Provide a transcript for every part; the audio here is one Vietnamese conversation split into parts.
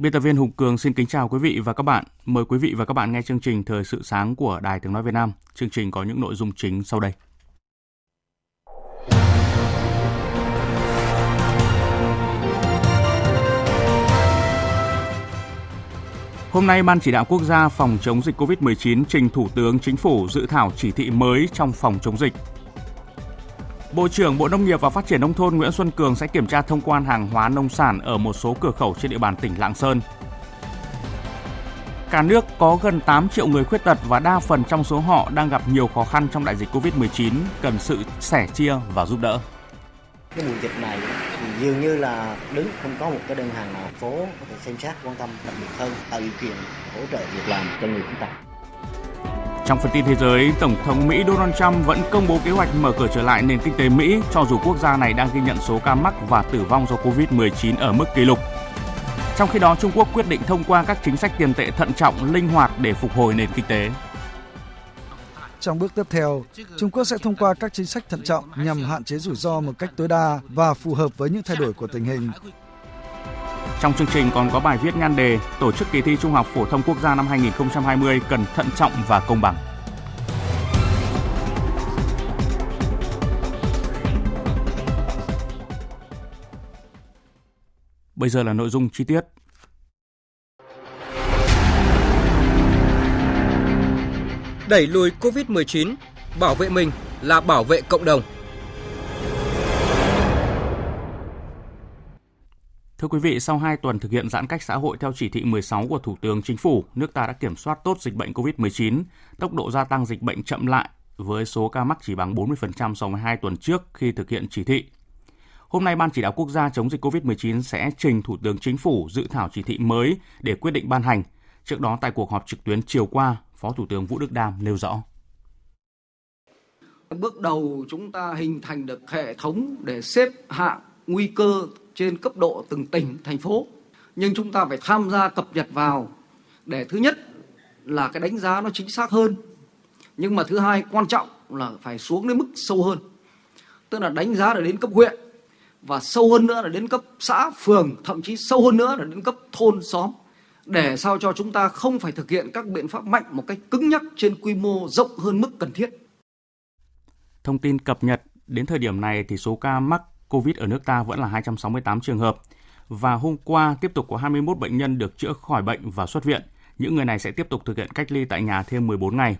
Biên tập viên Hùng Cường xin kính chào quý vị và các bạn. Mời quý vị và các bạn nghe chương trình Thời sự sáng của Đài Tiếng Nói Việt Nam. Chương trình có những nội dung chính sau đây. Hôm nay, Ban chỉ đạo quốc gia phòng chống dịch COVID-19 trình Thủ tướng Chính phủ dự thảo chỉ thị mới trong phòng chống dịch. Bộ trưởng Bộ Nông nghiệp và Phát triển Nông thôn Nguyễn Xuân Cường sẽ kiểm tra thông quan hàng hóa nông sản ở một số cửa khẩu trên địa bàn tỉnh Lạng Sơn. Cả nước có gần 8 triệu người khuyết tật và đa phần trong số họ đang gặp nhiều khó khăn trong đại dịch Covid-19, cần sự sẻ chia và giúp đỡ. Cái mùa dịch này thì dường như là đứng không có một cái đơn hàng nào phố có thể xem xét quan tâm đặc biệt hơn tạo điều kiện hỗ trợ việc làm cho người khuyết tật. Trong phần tin thế giới, Tổng thống Mỹ Donald Trump vẫn công bố kế hoạch mở cửa trở lại nền kinh tế Mỹ cho dù quốc gia này đang ghi nhận số ca mắc và tử vong do Covid-19 ở mức kỷ lục. Trong khi đó, Trung Quốc quyết định thông qua các chính sách tiền tệ thận trọng, linh hoạt để phục hồi nền kinh tế. Trong bước tiếp theo, Trung Quốc sẽ thông qua các chính sách thận trọng nhằm hạn chế rủi ro một cách tối đa và phù hợp với những thay đổi của tình hình. Trong chương trình còn có bài viết nhan đề Tổ chức kỳ thi Trung học phổ thông quốc gia năm 2020 cần thận trọng và công bằng. Bây giờ là nội dung chi tiết. Đẩy lùi Covid-19, bảo vệ mình là bảo vệ cộng đồng. Thưa quý vị, sau 2 tuần thực hiện giãn cách xã hội theo chỉ thị 16 của Thủ tướng Chính phủ, nước ta đã kiểm soát tốt dịch bệnh COVID-19, tốc độ gia tăng dịch bệnh chậm lại với số ca mắc chỉ bằng 40% so với 2 tuần trước khi thực hiện chỉ thị. Hôm nay, Ban chỉ đạo quốc gia chống dịch COVID-19 sẽ trình Thủ tướng Chính phủ dự thảo chỉ thị mới để quyết định ban hành. Trước đó, tại cuộc họp trực tuyến chiều qua, Phó Thủ tướng Vũ Đức Đam nêu rõ. Bước đầu chúng ta hình thành được hệ thống để xếp hạng nguy cơ trên cấp độ từng tỉnh, thành phố. Nhưng chúng ta phải tham gia cập nhật vào để thứ nhất là cái đánh giá nó chính xác hơn. Nhưng mà thứ hai quan trọng là phải xuống đến mức sâu hơn. Tức là đánh giá là đến cấp huyện và sâu hơn nữa là đến cấp xã, phường, thậm chí sâu hơn nữa là đến cấp thôn, xóm để sao cho chúng ta không phải thực hiện các biện pháp mạnh một cách cứng nhắc trên quy mô rộng hơn mức cần thiết. Thông tin cập nhật đến thời điểm này thì số ca mắc COVID ở nước ta vẫn là 268 trường hợp. Và hôm qua tiếp tục có 21 bệnh nhân được chữa khỏi bệnh và xuất viện. Những người này sẽ tiếp tục thực hiện cách ly tại nhà thêm 14 ngày.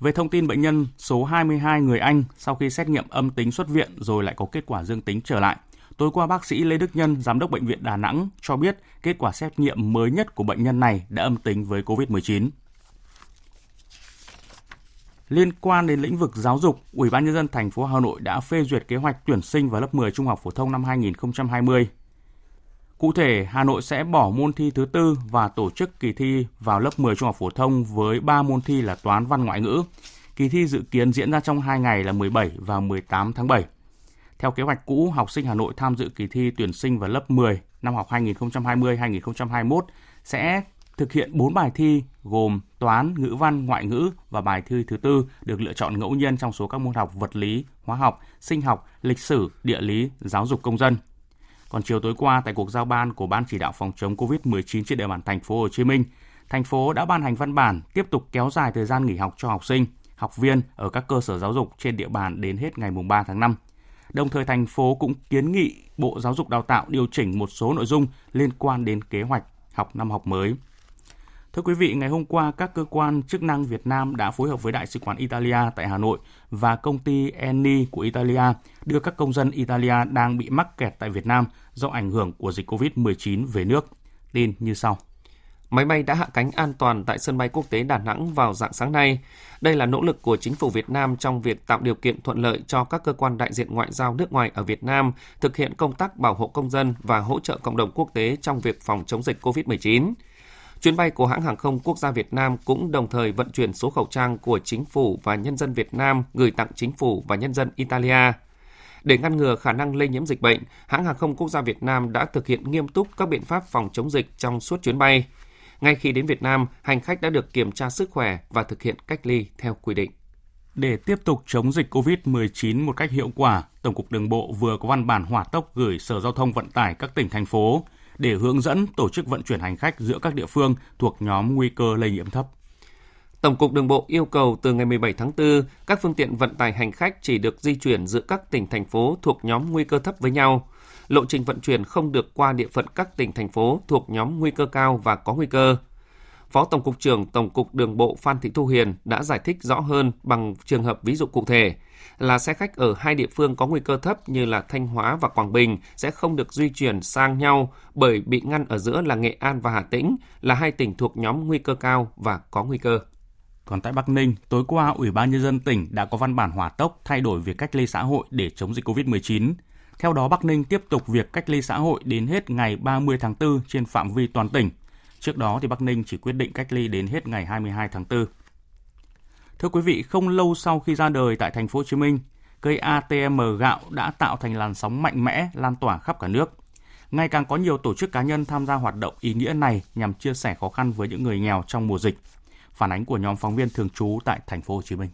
Về thông tin bệnh nhân số 22 người Anh sau khi xét nghiệm âm tính xuất viện rồi lại có kết quả dương tính trở lại. Tối qua bác sĩ Lê Đức Nhân, giám đốc bệnh viện Đà Nẵng cho biết kết quả xét nghiệm mới nhất của bệnh nhân này đã âm tính với COVID-19. Liên quan đến lĩnh vực giáo dục, Ủy ban nhân dân thành phố Hà Nội đã phê duyệt kế hoạch tuyển sinh vào lớp 10 trung học phổ thông năm 2020. Cụ thể, Hà Nội sẽ bỏ môn thi thứ tư và tổ chức kỳ thi vào lớp 10 trung học phổ thông với 3 môn thi là toán, văn, ngoại ngữ. Kỳ thi dự kiến diễn ra trong 2 ngày là 17 và 18 tháng 7. Theo kế hoạch cũ, học sinh Hà Nội tham dự kỳ thi tuyển sinh vào lớp 10 năm học 2020-2021 sẽ thực hiện 4 bài thi gồm toán, ngữ văn, ngoại ngữ và bài thi thứ tư được lựa chọn ngẫu nhiên trong số các môn học vật lý, hóa học, sinh học, lịch sử, địa lý, giáo dục công dân. Còn chiều tối qua tại cuộc giao ban của Ban chỉ đạo phòng chống COVID-19 trên địa bàn thành phố Hồ Chí Minh, thành phố đã ban hành văn bản tiếp tục kéo dài thời gian nghỉ học cho học sinh, học viên ở các cơ sở giáo dục trên địa bàn đến hết ngày 3 tháng 5. Đồng thời thành phố cũng kiến nghị Bộ Giáo dục Đào tạo điều chỉnh một số nội dung liên quan đến kế hoạch học năm học mới. Thưa quý vị, ngày hôm qua, các cơ quan chức năng Việt Nam đã phối hợp với Đại sứ quán Italia tại Hà Nội và công ty Eni của Italia đưa các công dân Italia đang bị mắc kẹt tại Việt Nam do ảnh hưởng của dịch COVID-19 về nước. Tin như sau. Máy bay đã hạ cánh an toàn tại sân bay quốc tế Đà Nẵng vào dạng sáng nay. Đây là nỗ lực của chính phủ Việt Nam trong việc tạo điều kiện thuận lợi cho các cơ quan đại diện ngoại giao nước ngoài ở Việt Nam thực hiện công tác bảo hộ công dân và hỗ trợ cộng đồng quốc tế trong việc phòng chống dịch COVID-19. Chuyến bay của hãng hàng không quốc gia Việt Nam cũng đồng thời vận chuyển số khẩu trang của chính phủ và nhân dân Việt Nam gửi tặng chính phủ và nhân dân Italia. Để ngăn ngừa khả năng lây nhiễm dịch bệnh, hãng hàng không quốc gia Việt Nam đã thực hiện nghiêm túc các biện pháp phòng chống dịch trong suốt chuyến bay. Ngay khi đến Việt Nam, hành khách đã được kiểm tra sức khỏe và thực hiện cách ly theo quy định. Để tiếp tục chống dịch COVID-19 một cách hiệu quả, Tổng cục Đường bộ vừa có văn bản hỏa tốc gửi Sở Giao thông Vận tải các tỉnh, thành phố để hướng dẫn tổ chức vận chuyển hành khách giữa các địa phương thuộc nhóm nguy cơ lây nhiễm thấp. Tổng cục Đường bộ yêu cầu từ ngày 17 tháng 4, các phương tiện vận tải hành khách chỉ được di chuyển giữa các tỉnh thành phố thuộc nhóm nguy cơ thấp với nhau. Lộ trình vận chuyển không được qua địa phận các tỉnh thành phố thuộc nhóm nguy cơ cao và có nguy cơ. Phó Tổng cục trưởng Tổng cục Đường bộ Phan Thị Thu Hiền đã giải thích rõ hơn bằng trường hợp ví dụ cụ thể là xe khách ở hai địa phương có nguy cơ thấp như là Thanh Hóa và Quảng Bình sẽ không được di chuyển sang nhau bởi bị ngăn ở giữa là Nghệ An và Hà Tĩnh là hai tỉnh thuộc nhóm nguy cơ cao và có nguy cơ. Còn tại Bắc Ninh, tối qua Ủy ban nhân dân tỉnh đã có văn bản hỏa tốc thay đổi việc cách ly xã hội để chống dịch COVID-19. Theo đó, Bắc Ninh tiếp tục việc cách ly xã hội đến hết ngày 30 tháng 4 trên phạm vi toàn tỉnh. Trước đó thì Bắc Ninh chỉ quyết định cách ly đến hết ngày 22 tháng 4. Thưa quý vị, không lâu sau khi ra đời tại thành phố Hồ Chí Minh, cây ATM gạo đã tạo thành làn sóng mạnh mẽ lan tỏa khắp cả nước. Ngày càng có nhiều tổ chức cá nhân tham gia hoạt động ý nghĩa này nhằm chia sẻ khó khăn với những người nghèo trong mùa dịch. Phản ánh của nhóm phóng viên thường trú tại thành phố Hồ Chí Minh.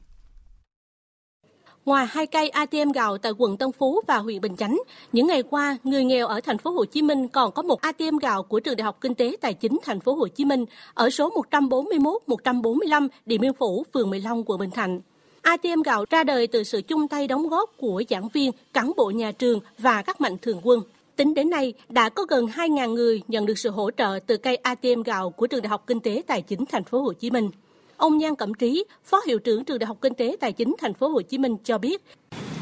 Ngoài hai cây ATM gạo tại quận Tân Phú và huyện Bình Chánh, những ngày qua, người nghèo ở thành phố Hồ Chí Minh còn có một ATM gạo của trường Đại học Kinh tế Tài chính thành phố Hồ Chí Minh ở số 141 145 Điện Biên Phủ, phường 15, quận Bình Thạnh. ATM gạo ra đời từ sự chung tay đóng góp của giảng viên, cán bộ nhà trường và các mạnh thường quân. Tính đến nay, đã có gần 2.000 người nhận được sự hỗ trợ từ cây ATM gạo của trường Đại học Kinh tế Tài chính thành phố Hồ Chí Minh. Ông Nhan Cẩm Trí, Phó Hiệu trưởng Trường Đại học Kinh tế Tài chính Thành phố Hồ Chí Minh cho biết,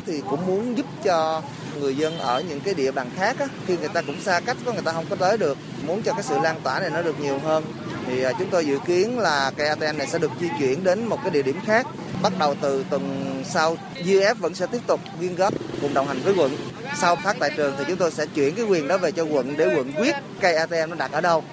thì cũng muốn giúp cho người dân ở những cái địa bàn khác á, khi người ta cũng xa cách có người ta không có tới được muốn cho cái sự lan tỏa này nó được nhiều hơn. Thì à, chúng tôi dự kiến là cây ATM này sẽ được di chuyển đến một cái địa điểm khác bắt đầu từ tuần sau. UF vẫn sẽ tiếp tục quyên góp cùng đồng hành với quận. Sau phát tại trường thì chúng tôi sẽ chuyển cái quyền đó về cho quận để quận quyết cây ATM nó đặt ở đâu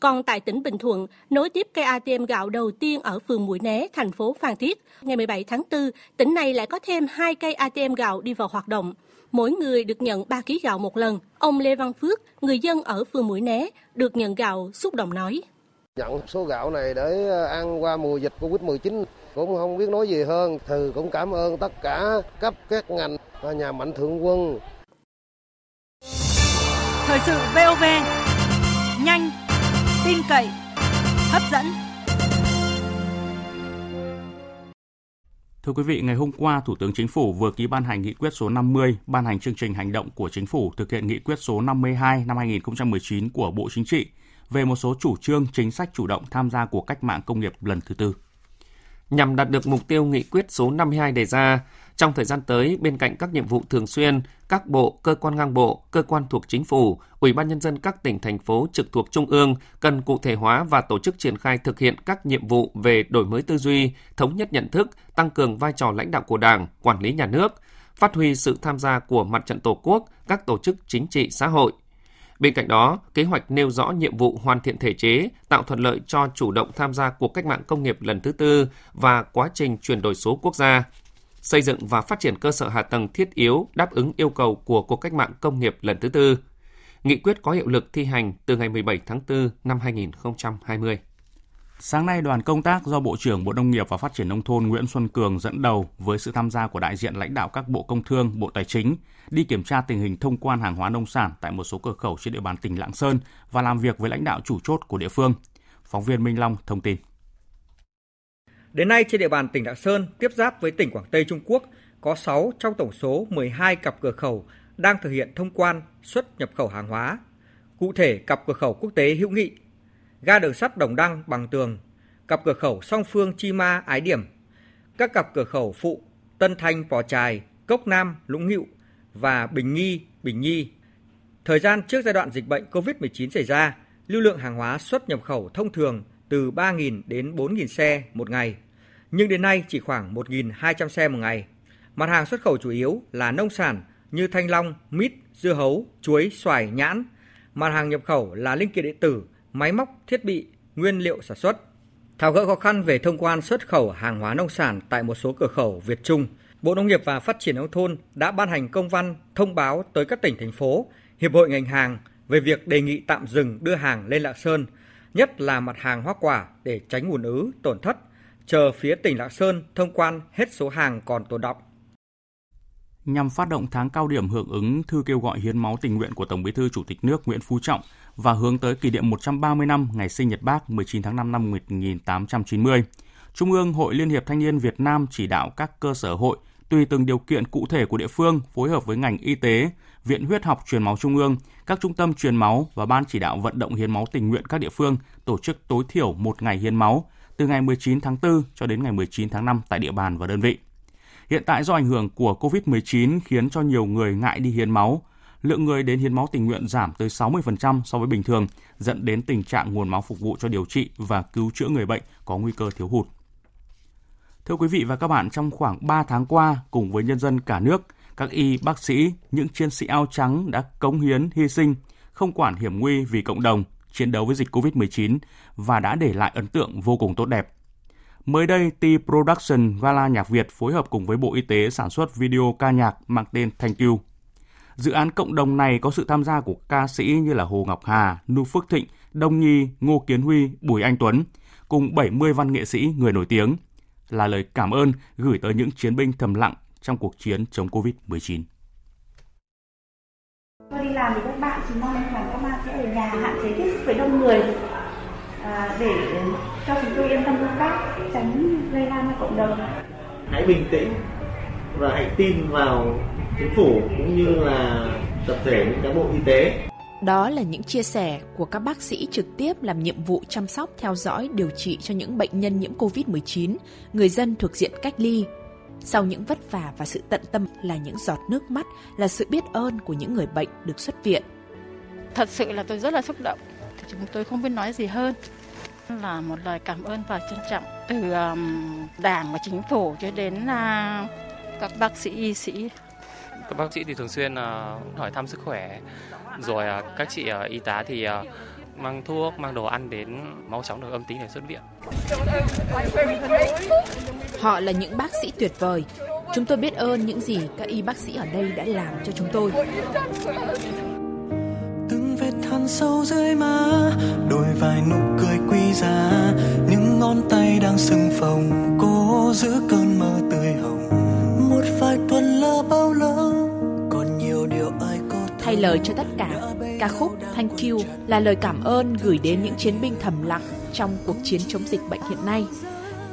còn tại tỉnh Bình Thuận, nối tiếp cây ATM gạo đầu tiên ở phường Mũi Né, thành phố Phan Thiết, ngày 17 tháng 4, tỉnh này lại có thêm hai cây ATM gạo đi vào hoạt động. Mỗi người được nhận 3 kg gạo một lần. Ông Lê Văn Phước, người dân ở phường Mũi Né, được nhận gạo xúc động nói. Nhận số gạo này để ăn qua mùa dịch Covid-19 cũng không biết nói gì hơn. Thì cũng cảm ơn tất cả cấp các ngành và nhà mạnh thượng quân. Thời sự VOV, nhanh, tin cậy, hấp dẫn. Thưa quý vị, ngày hôm qua, Thủ tướng Chính phủ vừa ký ban hành nghị quyết số 50, ban hành chương trình hành động của Chính phủ thực hiện nghị quyết số 52 năm 2019 của Bộ Chính trị về một số chủ trương chính sách chủ động tham gia của cách mạng công nghiệp lần thứ tư. Nhằm đạt được mục tiêu nghị quyết số 52 đề ra, trong thời gian tới, bên cạnh các nhiệm vụ thường xuyên, các bộ, cơ quan ngang bộ, cơ quan thuộc chính phủ, Ủy ban nhân dân các tỉnh thành phố trực thuộc trung ương cần cụ thể hóa và tổ chức triển khai thực hiện các nhiệm vụ về đổi mới tư duy, thống nhất nhận thức, tăng cường vai trò lãnh đạo của Đảng, quản lý nhà nước, phát huy sự tham gia của mặt trận Tổ quốc, các tổ chức chính trị xã hội. Bên cạnh đó, kế hoạch nêu rõ nhiệm vụ hoàn thiện thể chế, tạo thuận lợi cho chủ động tham gia cuộc cách mạng công nghiệp lần thứ tư và quá trình chuyển đổi số quốc gia, xây dựng và phát triển cơ sở hạ tầng thiết yếu đáp ứng yêu cầu của cuộc cách mạng công nghiệp lần thứ tư. Nghị quyết có hiệu lực thi hành từ ngày 17 tháng 4 năm 2020. Sáng nay, đoàn công tác do Bộ trưởng Bộ Nông nghiệp và Phát triển Nông thôn Nguyễn Xuân Cường dẫn đầu với sự tham gia của đại diện lãnh đạo các Bộ Công Thương, Bộ Tài chính đi kiểm tra tình hình thông quan hàng hóa nông sản tại một số cửa khẩu trên địa bàn tỉnh Lạng Sơn và làm việc với lãnh đạo chủ chốt của địa phương. Phóng viên Minh Long thông tin. Đến nay trên địa bàn tỉnh Lạng Sơn tiếp giáp với tỉnh Quảng Tây Trung Quốc có 6 trong tổng số 12 cặp cửa khẩu đang thực hiện thông quan xuất nhập khẩu hàng hóa. Cụ thể, cặp cửa khẩu quốc tế hữu nghị ga đường sắt Đồng Đăng Bằng Tường, cặp cửa khẩu song phương Chi Ma Ái Điểm, các cặp cửa khẩu phụ Tân Thanh Pò Trài, Cốc Nam Lũng Ngịu và Bình Nghi Bình Nhi. Thời gian trước giai đoạn dịch bệnh COVID-19 xảy ra, lưu lượng hàng hóa xuất nhập khẩu thông thường từ 3.000 đến 4.000 xe một ngày, nhưng đến nay chỉ khoảng 1.200 xe một ngày. Mặt hàng xuất khẩu chủ yếu là nông sản như thanh long, mít, dưa hấu, chuối, xoài, nhãn. Mặt hàng nhập khẩu là linh kiện điện tử, máy móc, thiết bị, nguyên liệu sản xuất. Tháo gỡ khó khăn về thông quan xuất khẩu hàng hóa nông sản tại một số cửa khẩu Việt Trung, Bộ Nông nghiệp và Phát triển nông thôn đã ban hành công văn thông báo tới các tỉnh thành phố, hiệp hội ngành hàng về việc đề nghị tạm dừng đưa hàng lên Lạng Sơn, nhất là mặt hàng hoa quả để tránh ùn ứ, tổn thất, chờ phía tỉnh Lạng Sơn thông quan hết số hàng còn tồn động nhằm phát động tháng cao điểm hưởng ứng thư kêu gọi hiến máu tình nguyện của Tổng Bí thư Chủ tịch nước Nguyễn Phú Trọng và hướng tới kỷ niệm 130 năm ngày sinh nhật Bác 19 tháng 5 năm 1890. Trung ương Hội Liên hiệp Thanh niên Việt Nam chỉ đạo các cơ sở hội tùy từng điều kiện cụ thể của địa phương phối hợp với ngành y tế, Viện Huyết học Truyền máu Trung ương, các trung tâm truyền máu và ban chỉ đạo vận động hiến máu tình nguyện các địa phương tổ chức tối thiểu một ngày hiến máu từ ngày 19 tháng 4 cho đến ngày 19 tháng 5 tại địa bàn và đơn vị. Hiện tại do ảnh hưởng của COVID-19 khiến cho nhiều người ngại đi hiến máu, lượng người đến hiến máu tình nguyện giảm tới 60% so với bình thường, dẫn đến tình trạng nguồn máu phục vụ cho điều trị và cứu chữa người bệnh có nguy cơ thiếu hụt. Thưa quý vị và các bạn, trong khoảng 3 tháng qua, cùng với nhân dân cả nước, các y, bác sĩ, những chiến sĩ áo trắng đã cống hiến, hy sinh, không quản hiểm nguy vì cộng đồng, chiến đấu với dịch COVID-19 và đã để lại ấn tượng vô cùng tốt đẹp. Mới đây, T Production Gala Nhạc Việt phối hợp cùng với Bộ Y tế sản xuất video ca nhạc mang tên Thank You. Dự án cộng đồng này có sự tham gia của ca sĩ như là Hồ Ngọc Hà, Nu Phước Thịnh, Đông Nhi, Ngô Kiến Huy, Bùi Anh Tuấn, cùng 70 văn nghệ sĩ người nổi tiếng, là lời cảm ơn gửi tới những chiến binh thầm lặng trong cuộc chiến chống Covid-19. Tôi đi làm thì các bạn chỉ mong rằng các bạn sẽ ở nhà hạn chế tiếp xúc với đông người. À, để cho chúng tôi yên tâm công tác tránh lây lan ra cộng đồng. Hãy bình tĩnh và hãy tin vào chính phủ cũng như là tập thể những cán bộ y tế đó là những chia sẻ của các bác sĩ trực tiếp làm nhiệm vụ chăm sóc, theo dõi, điều trị cho những bệnh nhân nhiễm COVID-19, người dân thuộc diện cách ly. Sau những vất vả và sự tận tâm là những giọt nước mắt, là sự biết ơn của những người bệnh được xuất viện. Thật sự là tôi rất là xúc động. Chúng tôi không biết nói gì hơn là một lời cảm ơn và trân trọng từ đảng và chính phủ cho đến à, các bác sĩ y sĩ các bác sĩ thì thường xuyên à, hỏi thăm sức khỏe. Rồi à, các chị y tá thì mang thuốc mang đồ ăn đến mau chóng được âm tính để xuất viện. Họ là những bác sĩ tuyệt vời. Chúng tôi biết ơn những gì các y bác sĩ ở đây đã làm cho chúng tôi. Từng vết than sâu dưới má đôi vài nụ cười quý giá. Những ngón tay đang sưng phồng cố giữ cơn mơ tươi hồng thay lời cho tất cả ca khúc Thank You là lời cảm ơn gửi đến những chiến binh thầm lặng trong cuộc chiến chống dịch bệnh hiện nay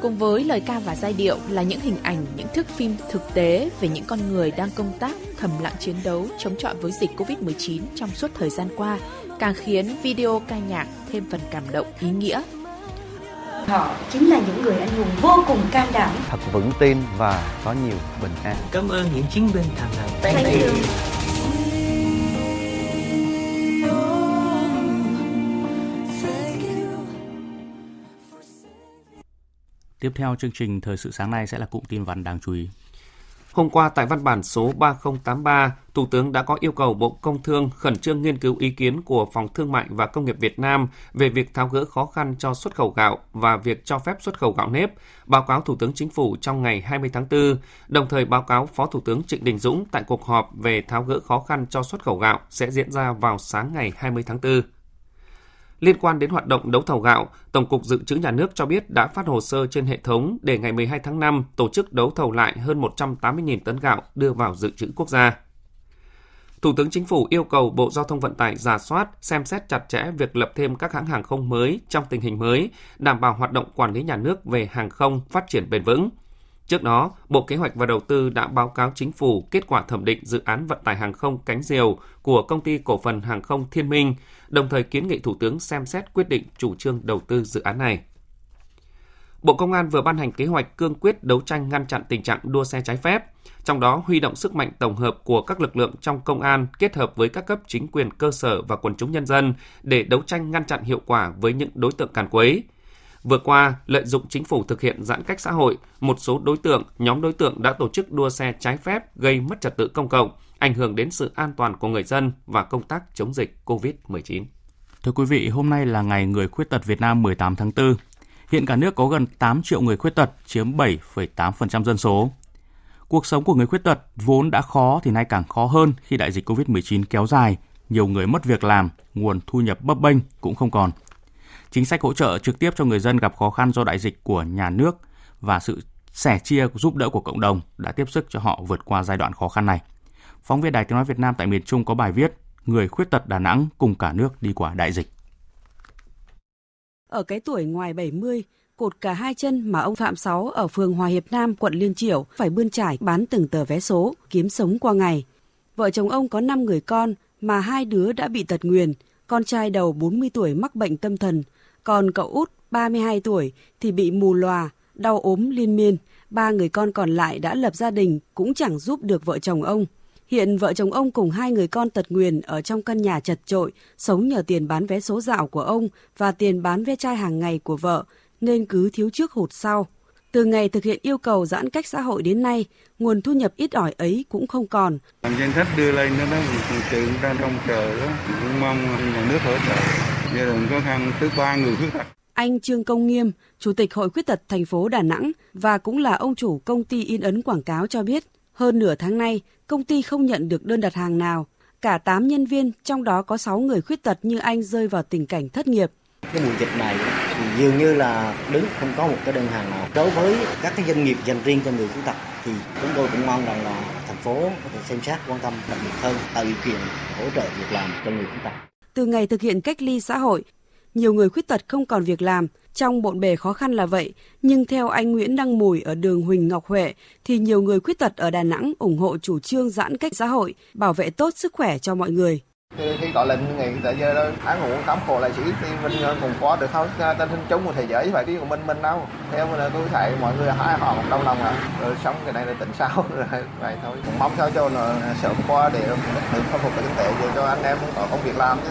Cùng với lời ca và giai điệu là những hình ảnh, những thước phim thực tế về những con người đang công tác thầm lặng chiến đấu chống chọi với dịch Covid-19 trong suốt thời gian qua, càng khiến video ca nhạc thêm phần cảm động ý nghĩa. Họ chính là những người anh hùng vô cùng can đảm, thật vững tin và có nhiều bình an. Cảm ơn những chiến binh thầm lặng. Thank, Thank you. Tiếp theo chương trình Thời sự sáng nay sẽ là cụm tin vắn đáng chú ý. Hôm qua tại văn bản số 3083, Thủ tướng đã có yêu cầu Bộ Công Thương khẩn trương nghiên cứu ý kiến của Phòng Thương mại và Công nghiệp Việt Nam về việc tháo gỡ khó khăn cho xuất khẩu gạo và việc cho phép xuất khẩu gạo nếp, báo cáo Thủ tướng Chính phủ trong ngày 20 tháng 4, đồng thời báo cáo Phó Thủ tướng Trịnh Đình Dũng tại cuộc họp về tháo gỡ khó khăn cho xuất khẩu gạo sẽ diễn ra vào sáng ngày 20 tháng 4. Liên quan đến hoạt động đấu thầu gạo, Tổng cục Dự trữ Nhà nước cho biết đã phát hồ sơ trên hệ thống để ngày 12 tháng 5 tổ chức đấu thầu lại hơn 180.000 tấn gạo đưa vào dự trữ quốc gia. Thủ tướng Chính phủ yêu cầu Bộ Giao thông Vận tải giả soát, xem xét chặt chẽ việc lập thêm các hãng hàng không mới trong tình hình mới, đảm bảo hoạt động quản lý nhà nước về hàng không phát triển bền vững. Trước đó, Bộ Kế hoạch và Đầu tư đã báo cáo chính phủ kết quả thẩm định dự án vận tải hàng không cánh diều của công ty cổ phần hàng không Thiên Minh, đồng thời kiến nghị Thủ tướng xem xét quyết định chủ trương đầu tư dự án này. Bộ Công an vừa ban hành kế hoạch cương quyết đấu tranh ngăn chặn tình trạng đua xe trái phép, trong đó huy động sức mạnh tổng hợp của các lực lượng trong công an kết hợp với các cấp chính quyền cơ sở và quần chúng nhân dân để đấu tranh ngăn chặn hiệu quả với những đối tượng càn quấy. Vừa qua, lợi dụng chính phủ thực hiện giãn cách xã hội, một số đối tượng, nhóm đối tượng đã tổ chức đua xe trái phép gây mất trật tự công cộng, ảnh hưởng đến sự an toàn của người dân và công tác chống dịch COVID-19. Thưa quý vị, hôm nay là ngày người khuyết tật Việt Nam 18 tháng 4. Hiện cả nước có gần 8 triệu người khuyết tật, chiếm 7,8% dân số. Cuộc sống của người khuyết tật vốn đã khó thì nay càng khó hơn khi đại dịch COVID-19 kéo dài, nhiều người mất việc làm, nguồn thu nhập bấp bênh cũng không còn. Chính sách hỗ trợ trực tiếp cho người dân gặp khó khăn do đại dịch của nhà nước và sự sẻ chia giúp đỡ của cộng đồng đã tiếp sức cho họ vượt qua giai đoạn khó khăn này. Phóng viên Đài Tiếng nói Việt Nam tại miền Trung có bài viết Người khuyết tật Đà Nẵng cùng cả nước đi qua đại dịch. Ở cái tuổi ngoài 70, cột cả hai chân mà ông Phạm Sáu ở phường Hòa Hiệp Nam, quận Liên Triểu phải bươn trải bán từng tờ vé số, kiếm sống qua ngày. Vợ chồng ông có 5 người con mà hai đứa đã bị tật nguyền, con trai đầu 40 tuổi mắc bệnh tâm thần, còn cậu út 32 tuổi thì bị mù lòa, đau ốm liên miên. Ba người con còn lại đã lập gia đình cũng chẳng giúp được vợ chồng ông. Hiện vợ chồng ông cùng hai người con tật nguyền ở trong căn nhà chật trội, sống nhờ tiền bán vé số dạo của ông và tiền bán vé chai hàng ngày của vợ, nên cứ thiếu trước hụt sau. Từ ngày thực hiện yêu cầu giãn cách xã hội đến nay, nguồn thu nhập ít ỏi ấy cũng không còn. Làm danh sách đưa lên nó đó, trường đang trong chờ đó, cũng mong nhà nước hỗ trợ gia đình khó khăn thứ ba người khuyết tật. Anh Trương Công Nghiêm, Chủ tịch Hội Khuyết tật thành phố Đà Nẵng và cũng là ông chủ công ty in ấn quảng cáo cho biết, hơn nửa tháng nay, công ty không nhận được đơn đặt hàng nào. Cả 8 nhân viên, trong đó có 6 người khuyết tật như anh rơi vào tình cảnh thất nghiệp. Cái mùa dịch này thì dường như là đứng không có một cái đơn hàng nào. Đối với các cái doanh nghiệp dành riêng cho người khuyết tật thì chúng tôi cũng mong rằng là thành phố có thể xem xét quan tâm đặc biệt hơn tạo điều kiện hỗ trợ việc làm cho người khuyết tật. Từ ngày thực hiện cách ly xã hội, nhiều người khuyết tật không còn việc làm, trong bộn bề khó khăn là vậy, nhưng theo anh Nguyễn Đăng Mùi ở đường Huỳnh Ngọc Huệ thì nhiều người khuyết tật ở Đà Nẵng ủng hộ chủ trương giãn cách xã hội, bảo vệ tốt sức khỏe cho mọi người. Khi gọi lệnh ngày tại giờ đó tháng ngủ tắm khổ lại chỉ thì mình cũng có được không tên hình chung của thế giới phải đi của mình mình đâu theo mình là tôi thấy mọi người hai họ một đồng lòng à rồi sống cái này là tỉnh sao? Rồi vậy thôi. Cũng mong sao cho nó sớm qua để được khôi phục cái kinh tế cho anh em có công việc làm chứ.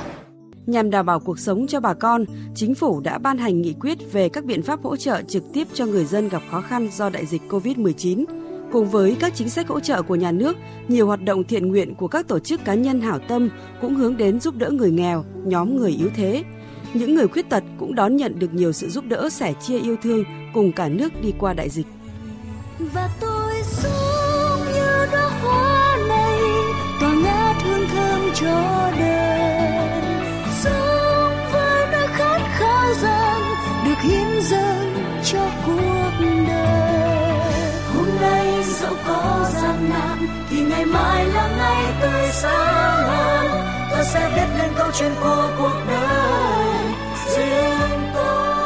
Nhằm đảm bảo cuộc sống cho bà con, chính phủ đã ban hành nghị quyết về các biện pháp hỗ trợ trực tiếp cho người dân gặp khó khăn do đại dịch COVID-19. Cùng với các chính sách hỗ trợ của nhà nước, nhiều hoạt động thiện nguyện của các tổ chức cá nhân hảo tâm cũng hướng đến giúp đỡ người nghèo, nhóm người yếu thế. Những người khuyết tật cũng đón nhận được nhiều sự giúp đỡ sẻ chia yêu thương cùng cả nước đi qua đại dịch. Và tôi sống như đóa hoa này, tỏa ngát hương thơm cho đời. Ngày mai là ngày tươi sáng hơn. Tôi sẽ viết lên câu chuyện của cuộc đời riêng tôi.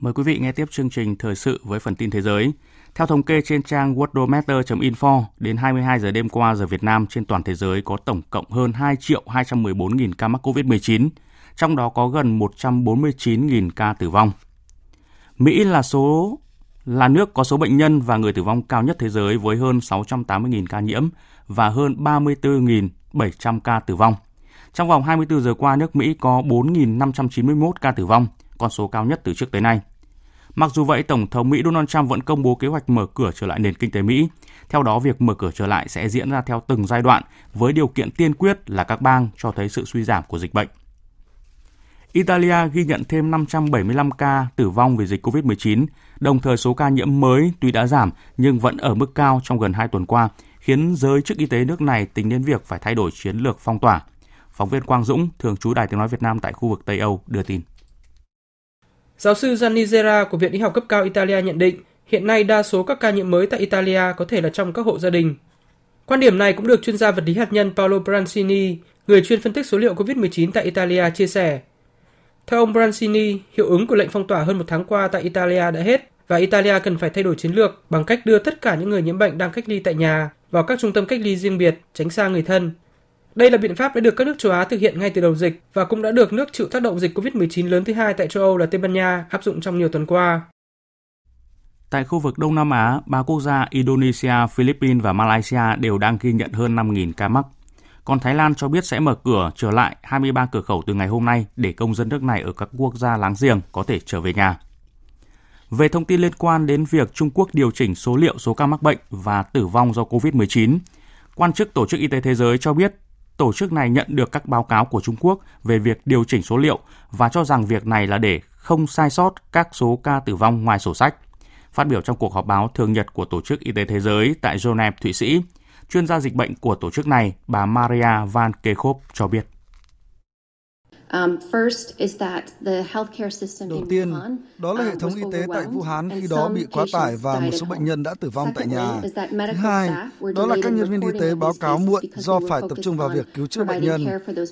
Mời quý vị nghe tiếp chương trình thời sự với phần tin thế giới. Theo thống kê trên trang worldometer.info, đến 22 giờ đêm qua giờ Việt Nam trên toàn thế giới có tổng cộng hơn 2 triệu 214.000 ca mắc COVID-19, trong đó có gần 149.000 ca tử vong. Mỹ là số là nước có số bệnh nhân và người tử vong cao nhất thế giới với hơn 680.000 ca nhiễm và hơn 34.700 ca tử vong. Trong vòng 24 giờ qua, nước Mỹ có 4.591 ca tử vong, con số cao nhất từ trước tới nay. Mặc dù vậy, Tổng thống Mỹ Donald Trump vẫn công bố kế hoạch mở cửa trở lại nền kinh tế Mỹ. Theo đó, việc mở cửa trở lại sẽ diễn ra theo từng giai đoạn với điều kiện tiên quyết là các bang cho thấy sự suy giảm của dịch bệnh. Italia ghi nhận thêm 575 ca tử vong vì dịch COVID-19, đồng thời số ca nhiễm mới tuy đã giảm nhưng vẫn ở mức cao trong gần 2 tuần qua, khiến giới chức y tế nước này tính đến việc phải thay đổi chiến lược phong tỏa. Phóng viên Quang Dũng, thường trú Đài Tiếng Nói Việt Nam tại khu vực Tây Âu, đưa tin. Giáo sư Gianni Zera của Viện Y học cấp cao Italia nhận định, hiện nay đa số các ca nhiễm mới tại Italia có thể là trong các hộ gia đình. Quan điểm này cũng được chuyên gia vật lý hạt nhân Paolo Brancini, người chuyên phân tích số liệu COVID-19 tại Italia chia sẻ. Theo ông Brancini, hiệu ứng của lệnh phong tỏa hơn một tháng qua tại Italia đã hết và Italia cần phải thay đổi chiến lược bằng cách đưa tất cả những người nhiễm bệnh đang cách ly tại nhà vào các trung tâm cách ly riêng biệt, tránh xa người thân. Đây là biện pháp đã được các nước châu Á thực hiện ngay từ đầu dịch và cũng đã được nước chịu tác động dịch COVID-19 lớn thứ hai tại châu Âu là Tây Ban Nha áp dụng trong nhiều tuần qua. Tại khu vực Đông Nam Á, ba quốc gia Indonesia, Philippines và Malaysia đều đang ghi nhận hơn 5.000 ca mắc. Còn Thái Lan cho biết sẽ mở cửa trở lại 23 cửa khẩu từ ngày hôm nay để công dân nước này ở các quốc gia láng giềng có thể trở về nhà. Về thông tin liên quan đến việc Trung Quốc điều chỉnh số liệu số ca mắc bệnh và tử vong do COVID-19, quan chức Tổ chức Y tế Thế giới cho biết tổ chức này nhận được các báo cáo của Trung Quốc về việc điều chỉnh số liệu và cho rằng việc này là để không sai sót các số ca tử vong ngoài sổ sách. Phát biểu trong cuộc họp báo thường nhật của Tổ chức Y tế Thế giới tại Geneva, Thụy Sĩ, chuyên gia dịch bệnh của tổ chức này, bà Maria Van Kerkhove cho biết. Um, Đầu tiên, đó là hệ um, thống y tế tại Vũ Hán khi đó bị quá tải và một số bệnh nhân đã tử vong tại nhà. Thứ hai, đó là các nhân viên y tế báo cáo muộn do phải tập trung vào việc cứu chữa bệnh nhân.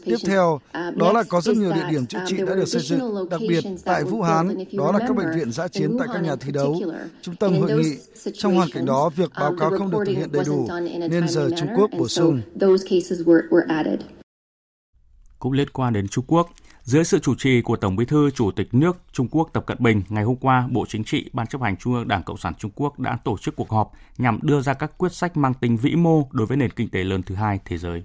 Tiếp theo, uh, đó là có rất nhiều địa điểm chữa trị đã được xây dựng, đặc biệt tại Vũ Hán, đó là các bệnh viện giã chiến tại các nhà thi đấu, trung tâm hội nghị. Trong hoàn cảnh đó, việc báo um, cáo không được thực hiện đầy đủ, nên giờ Trung Quốc bổ sung. Cũng liên quan đến Trung Quốc, dưới sự chủ trì của Tổng Bí thư Chủ tịch nước Trung Quốc Tập Cận Bình, ngày hôm qua, Bộ Chính trị, Ban chấp hành Trung ương Đảng Cộng sản Trung Quốc đã tổ chức cuộc họp nhằm đưa ra các quyết sách mang tính vĩ mô đối với nền kinh tế lớn thứ hai thế giới.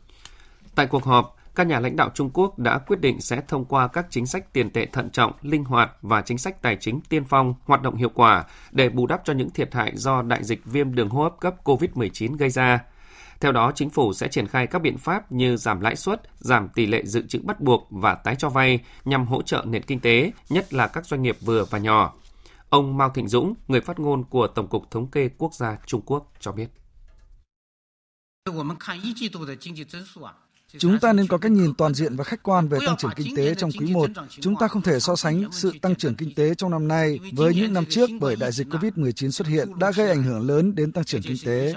Tại cuộc họp, các nhà lãnh đạo Trung Quốc đã quyết định sẽ thông qua các chính sách tiền tệ thận trọng, linh hoạt và chính sách tài chính tiên phong hoạt động hiệu quả để bù đắp cho những thiệt hại do đại dịch viêm đường hô hấp cấp COVID-19 gây ra. Theo đó, chính phủ sẽ triển khai các biện pháp như giảm lãi suất, giảm tỷ lệ dự trữ bắt buộc và tái cho vay nhằm hỗ trợ nền kinh tế, nhất là các doanh nghiệp vừa và nhỏ. Ông Mao Thịnh Dũng, người phát ngôn của Tổng cục Thống kê Quốc gia Trung Quốc cho biết. Chúng ta nên có cách nhìn toàn diện và khách quan về tăng trưởng kinh tế trong quý 1. Chúng ta không thể so sánh sự tăng trưởng kinh tế trong năm nay với những năm trước bởi đại dịch COVID-19 xuất hiện đã gây ảnh hưởng lớn đến tăng trưởng kinh tế.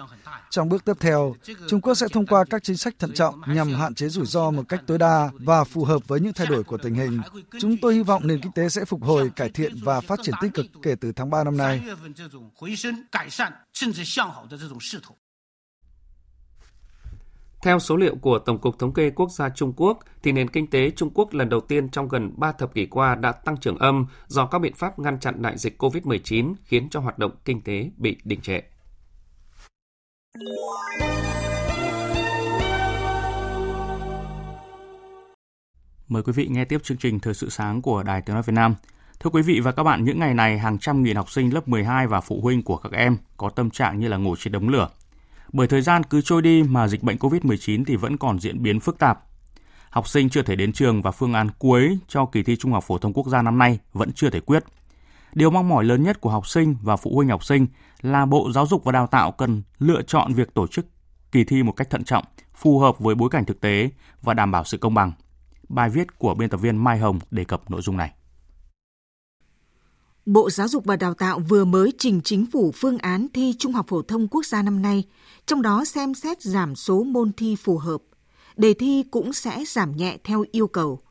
Trong bước tiếp theo, Trung Quốc sẽ thông qua các chính sách thận trọng nhằm hạn chế rủi ro một cách tối đa và phù hợp với những thay đổi của tình hình. Chúng tôi hy vọng nền kinh tế sẽ phục hồi, cải thiện và phát triển tích cực kể từ tháng 3 năm nay. Theo số liệu của Tổng cục Thống kê Quốc gia Trung Quốc, thì nền kinh tế Trung Quốc lần đầu tiên trong gần 3 thập kỷ qua đã tăng trưởng âm do các biện pháp ngăn chặn đại dịch COVID-19 khiến cho hoạt động kinh tế bị đình trệ. Mời quý vị nghe tiếp chương trình Thời sự sáng của Đài Tiếng Nói Việt Nam. Thưa quý vị và các bạn, những ngày này hàng trăm nghìn học sinh lớp 12 và phụ huynh của các em có tâm trạng như là ngồi trên đống lửa. Bởi thời gian cứ trôi đi mà dịch bệnh COVID-19 thì vẫn còn diễn biến phức tạp. Học sinh chưa thể đến trường và phương án cuối cho kỳ thi Trung học phổ thông quốc gia năm nay vẫn chưa thể quyết. Điều mong mỏi lớn nhất của học sinh và phụ huynh học sinh là Bộ Giáo dục và Đào tạo cần lựa chọn việc tổ chức kỳ thi một cách thận trọng, phù hợp với bối cảnh thực tế và đảm bảo sự công bằng. Bài viết của biên tập viên Mai Hồng đề cập nội dung này. Bộ Giáo dục và Đào tạo vừa mới trình chính phủ phương án thi Trung học phổ thông quốc gia năm nay, trong đó xem xét giảm số môn thi phù hợp. Đề thi cũng sẽ giảm nhẹ theo yêu cầu.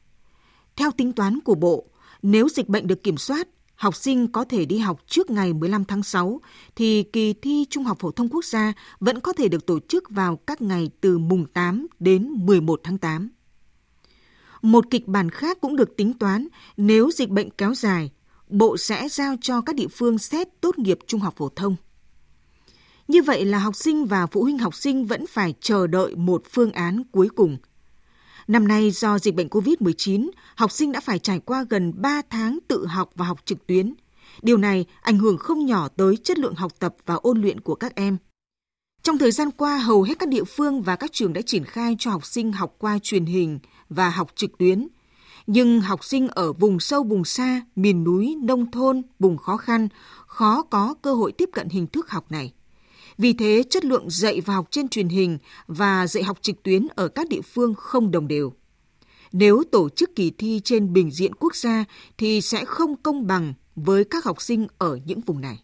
Theo tính toán của Bộ, nếu dịch bệnh được kiểm soát, học sinh có thể đi học trước ngày 15 tháng 6, thì kỳ thi Trung học phổ thông quốc gia vẫn có thể được tổ chức vào các ngày từ mùng 8 đến 11 tháng 8. Một kịch bản khác cũng được tính toán nếu dịch bệnh kéo dài, Bộ sẽ giao cho các địa phương xét tốt nghiệp trung học phổ thông. Như vậy là học sinh và phụ huynh học sinh vẫn phải chờ đợi một phương án cuối cùng. Năm nay do dịch bệnh COVID-19, học sinh đã phải trải qua gần 3 tháng tự học và học trực tuyến. Điều này ảnh hưởng không nhỏ tới chất lượng học tập và ôn luyện của các em. Trong thời gian qua, hầu hết các địa phương và các trường đã triển khai cho học sinh học qua truyền hình và học trực tuyến – nhưng học sinh ở vùng sâu vùng xa, miền núi, nông thôn, vùng khó khăn khó có cơ hội tiếp cận hình thức học này. Vì thế, chất lượng dạy và học trên truyền hình và dạy học trực tuyến ở các địa phương không đồng đều. Nếu tổ chức kỳ thi trên bình diện quốc gia thì sẽ không công bằng với các học sinh ở những vùng này.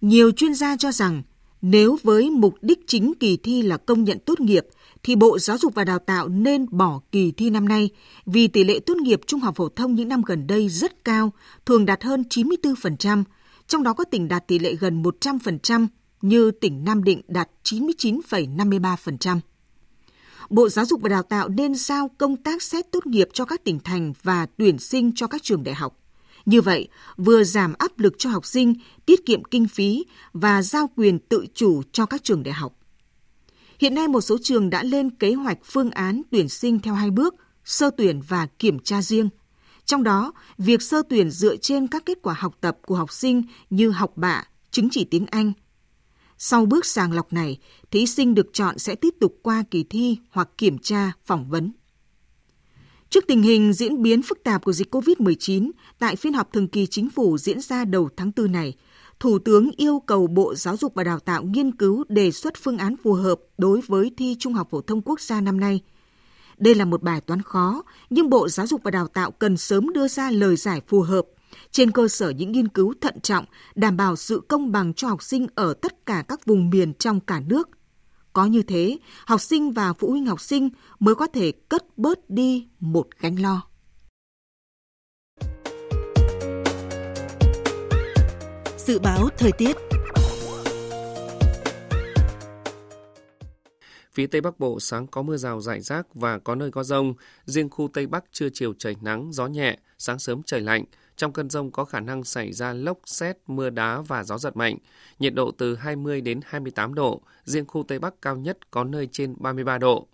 Nhiều chuyên gia cho rằng nếu với mục đích chính kỳ thi là công nhận tốt nghiệp thì Bộ Giáo dục và Đào tạo nên bỏ kỳ thi năm nay vì tỷ lệ tốt nghiệp trung học phổ thông những năm gần đây rất cao, thường đạt hơn 94%, trong đó có tỉnh đạt tỷ lệ gần 100% như tỉnh Nam Định đạt 99,53%. Bộ Giáo dục và Đào tạo nên giao công tác xét tốt nghiệp cho các tỉnh thành và tuyển sinh cho các trường đại học. Như vậy, vừa giảm áp lực cho học sinh, tiết kiệm kinh phí và giao quyền tự chủ cho các trường đại học. Hiện nay một số trường đã lên kế hoạch phương án tuyển sinh theo hai bước, sơ tuyển và kiểm tra riêng. Trong đó, việc sơ tuyển dựa trên các kết quả học tập của học sinh như học bạ, chứng chỉ tiếng Anh. Sau bước sàng lọc này, thí sinh được chọn sẽ tiếp tục qua kỳ thi hoặc kiểm tra, phỏng vấn. Trước tình hình diễn biến phức tạp của dịch COVID-19, tại phiên họp thường kỳ chính phủ diễn ra đầu tháng 4 này, Thủ tướng yêu cầu Bộ Giáo dục và Đào tạo nghiên cứu đề xuất phương án phù hợp đối với thi Trung học phổ thông quốc gia năm nay. Đây là một bài toán khó, nhưng Bộ Giáo dục và Đào tạo cần sớm đưa ra lời giải phù hợp trên cơ sở những nghiên cứu thận trọng, đảm bảo sự công bằng cho học sinh ở tất cả các vùng miền trong cả nước. Có như thế, học sinh và phụ huynh học sinh mới có thể cất bớt đi một gánh lo. Dự báo thời tiết Phía Tây Bắc Bộ sáng có mưa rào rải rác và có nơi có rông. Riêng khu Tây Bắc trưa chiều trời nắng, gió nhẹ, sáng sớm trời lạnh. Trong cơn rông có khả năng xảy ra lốc, xét, mưa đá và gió giật mạnh. Nhiệt độ từ 20 đến 28 độ, riêng khu Tây Bắc cao nhất có nơi trên 33 độ.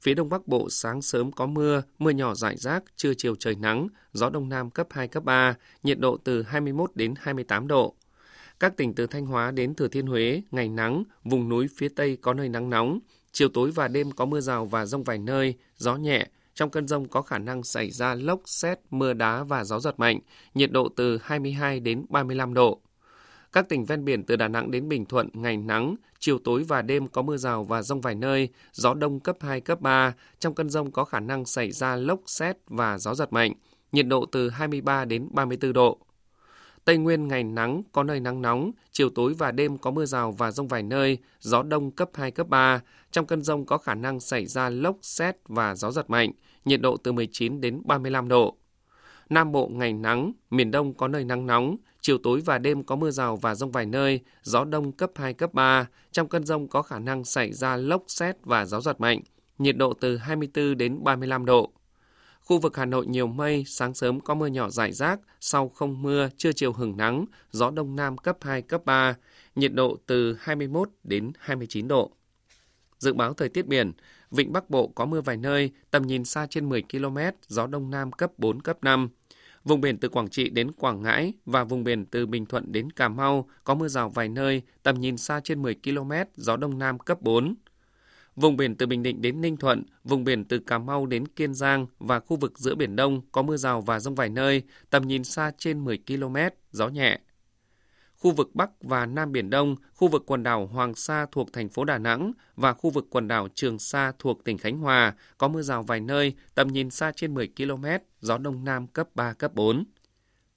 Phía Đông Bắc Bộ sáng sớm có mưa, mưa nhỏ rải rác, trưa chiều trời nắng, gió Đông Nam cấp 2, cấp 3, nhiệt độ từ 21 đến 28 độ. Các tỉnh từ Thanh Hóa đến Thừa Thiên Huế, ngày nắng, vùng núi phía Tây có nơi nắng nóng. Chiều tối và đêm có mưa rào và rông vài nơi, gió nhẹ. Trong cơn rông có khả năng xảy ra lốc, xét, mưa đá và gió giật mạnh, nhiệt độ từ 22 đến 35 độ. Các tỉnh ven biển từ Đà Nẵng đến Bình Thuận ngày nắng, chiều tối và đêm có mưa rào và rông vài nơi, gió đông cấp 2, cấp 3. Trong cơn rông có khả năng xảy ra lốc, xét và gió giật mạnh, nhiệt độ từ 23 đến 34 độ. Tây Nguyên ngày nắng, có nơi nắng nóng, chiều tối và đêm có mưa rào và rông vài nơi, gió đông cấp 2, cấp 3. Trong cơn rông có khả năng xảy ra lốc, xét và gió giật mạnh, nhiệt độ từ 19 đến 35 độ. Nam Bộ ngày nắng, miền Đông có nơi nắng nóng, chiều tối và đêm có mưa rào và rông vài nơi, gió đông cấp 2, cấp 3. Trong cơn rông có khả năng xảy ra lốc, xét và gió giật mạnh, nhiệt độ từ 24 đến 35 độ. Khu vực Hà Nội nhiều mây, sáng sớm có mưa nhỏ rải rác, sau không mưa, trưa chiều hừng nắng, gió đông nam cấp 2, cấp 3, nhiệt độ từ 21 đến 29 độ. Dự báo thời tiết biển, Vịnh Bắc Bộ có mưa vài nơi, tầm nhìn xa trên 10 km, gió đông nam cấp 4, cấp 5. Vùng biển từ Quảng Trị đến Quảng Ngãi và vùng biển từ Bình Thuận đến Cà Mau có mưa rào vài nơi, tầm nhìn xa trên 10 km, gió đông nam cấp 4. Vùng biển từ Bình Định đến Ninh Thuận, vùng biển từ Cà Mau đến Kiên Giang và khu vực giữa Biển Đông có mưa rào và rông vài nơi, tầm nhìn xa trên 10 km, gió nhẹ. Khu vực Bắc và Nam Biển Đông, khu vực quần đảo Hoàng Sa thuộc thành phố Đà Nẵng và khu vực quần đảo Trường Sa thuộc tỉnh Khánh Hòa có mưa rào vài nơi, tầm nhìn xa trên 10 km, gió Đông Nam cấp 3, cấp 4.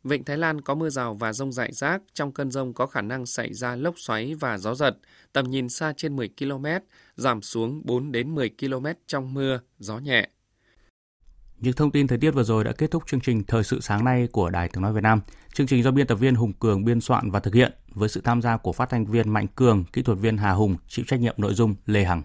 Vịnh Thái Lan có mưa rào và rông rải rác, trong cơn rông có khả năng xảy ra lốc xoáy và gió giật, tầm nhìn xa trên 10 km, giảm xuống 4 đến 10 km trong mưa, gió nhẹ. Những thông tin thời tiết vừa rồi đã kết thúc chương trình Thời sự sáng nay của Đài Tiếng Nói Việt Nam. Chương trình do biên tập viên Hùng Cường biên soạn và thực hiện với sự tham gia của phát thanh viên Mạnh Cường, kỹ thuật viên Hà Hùng, chịu trách nhiệm nội dung Lê Hằng.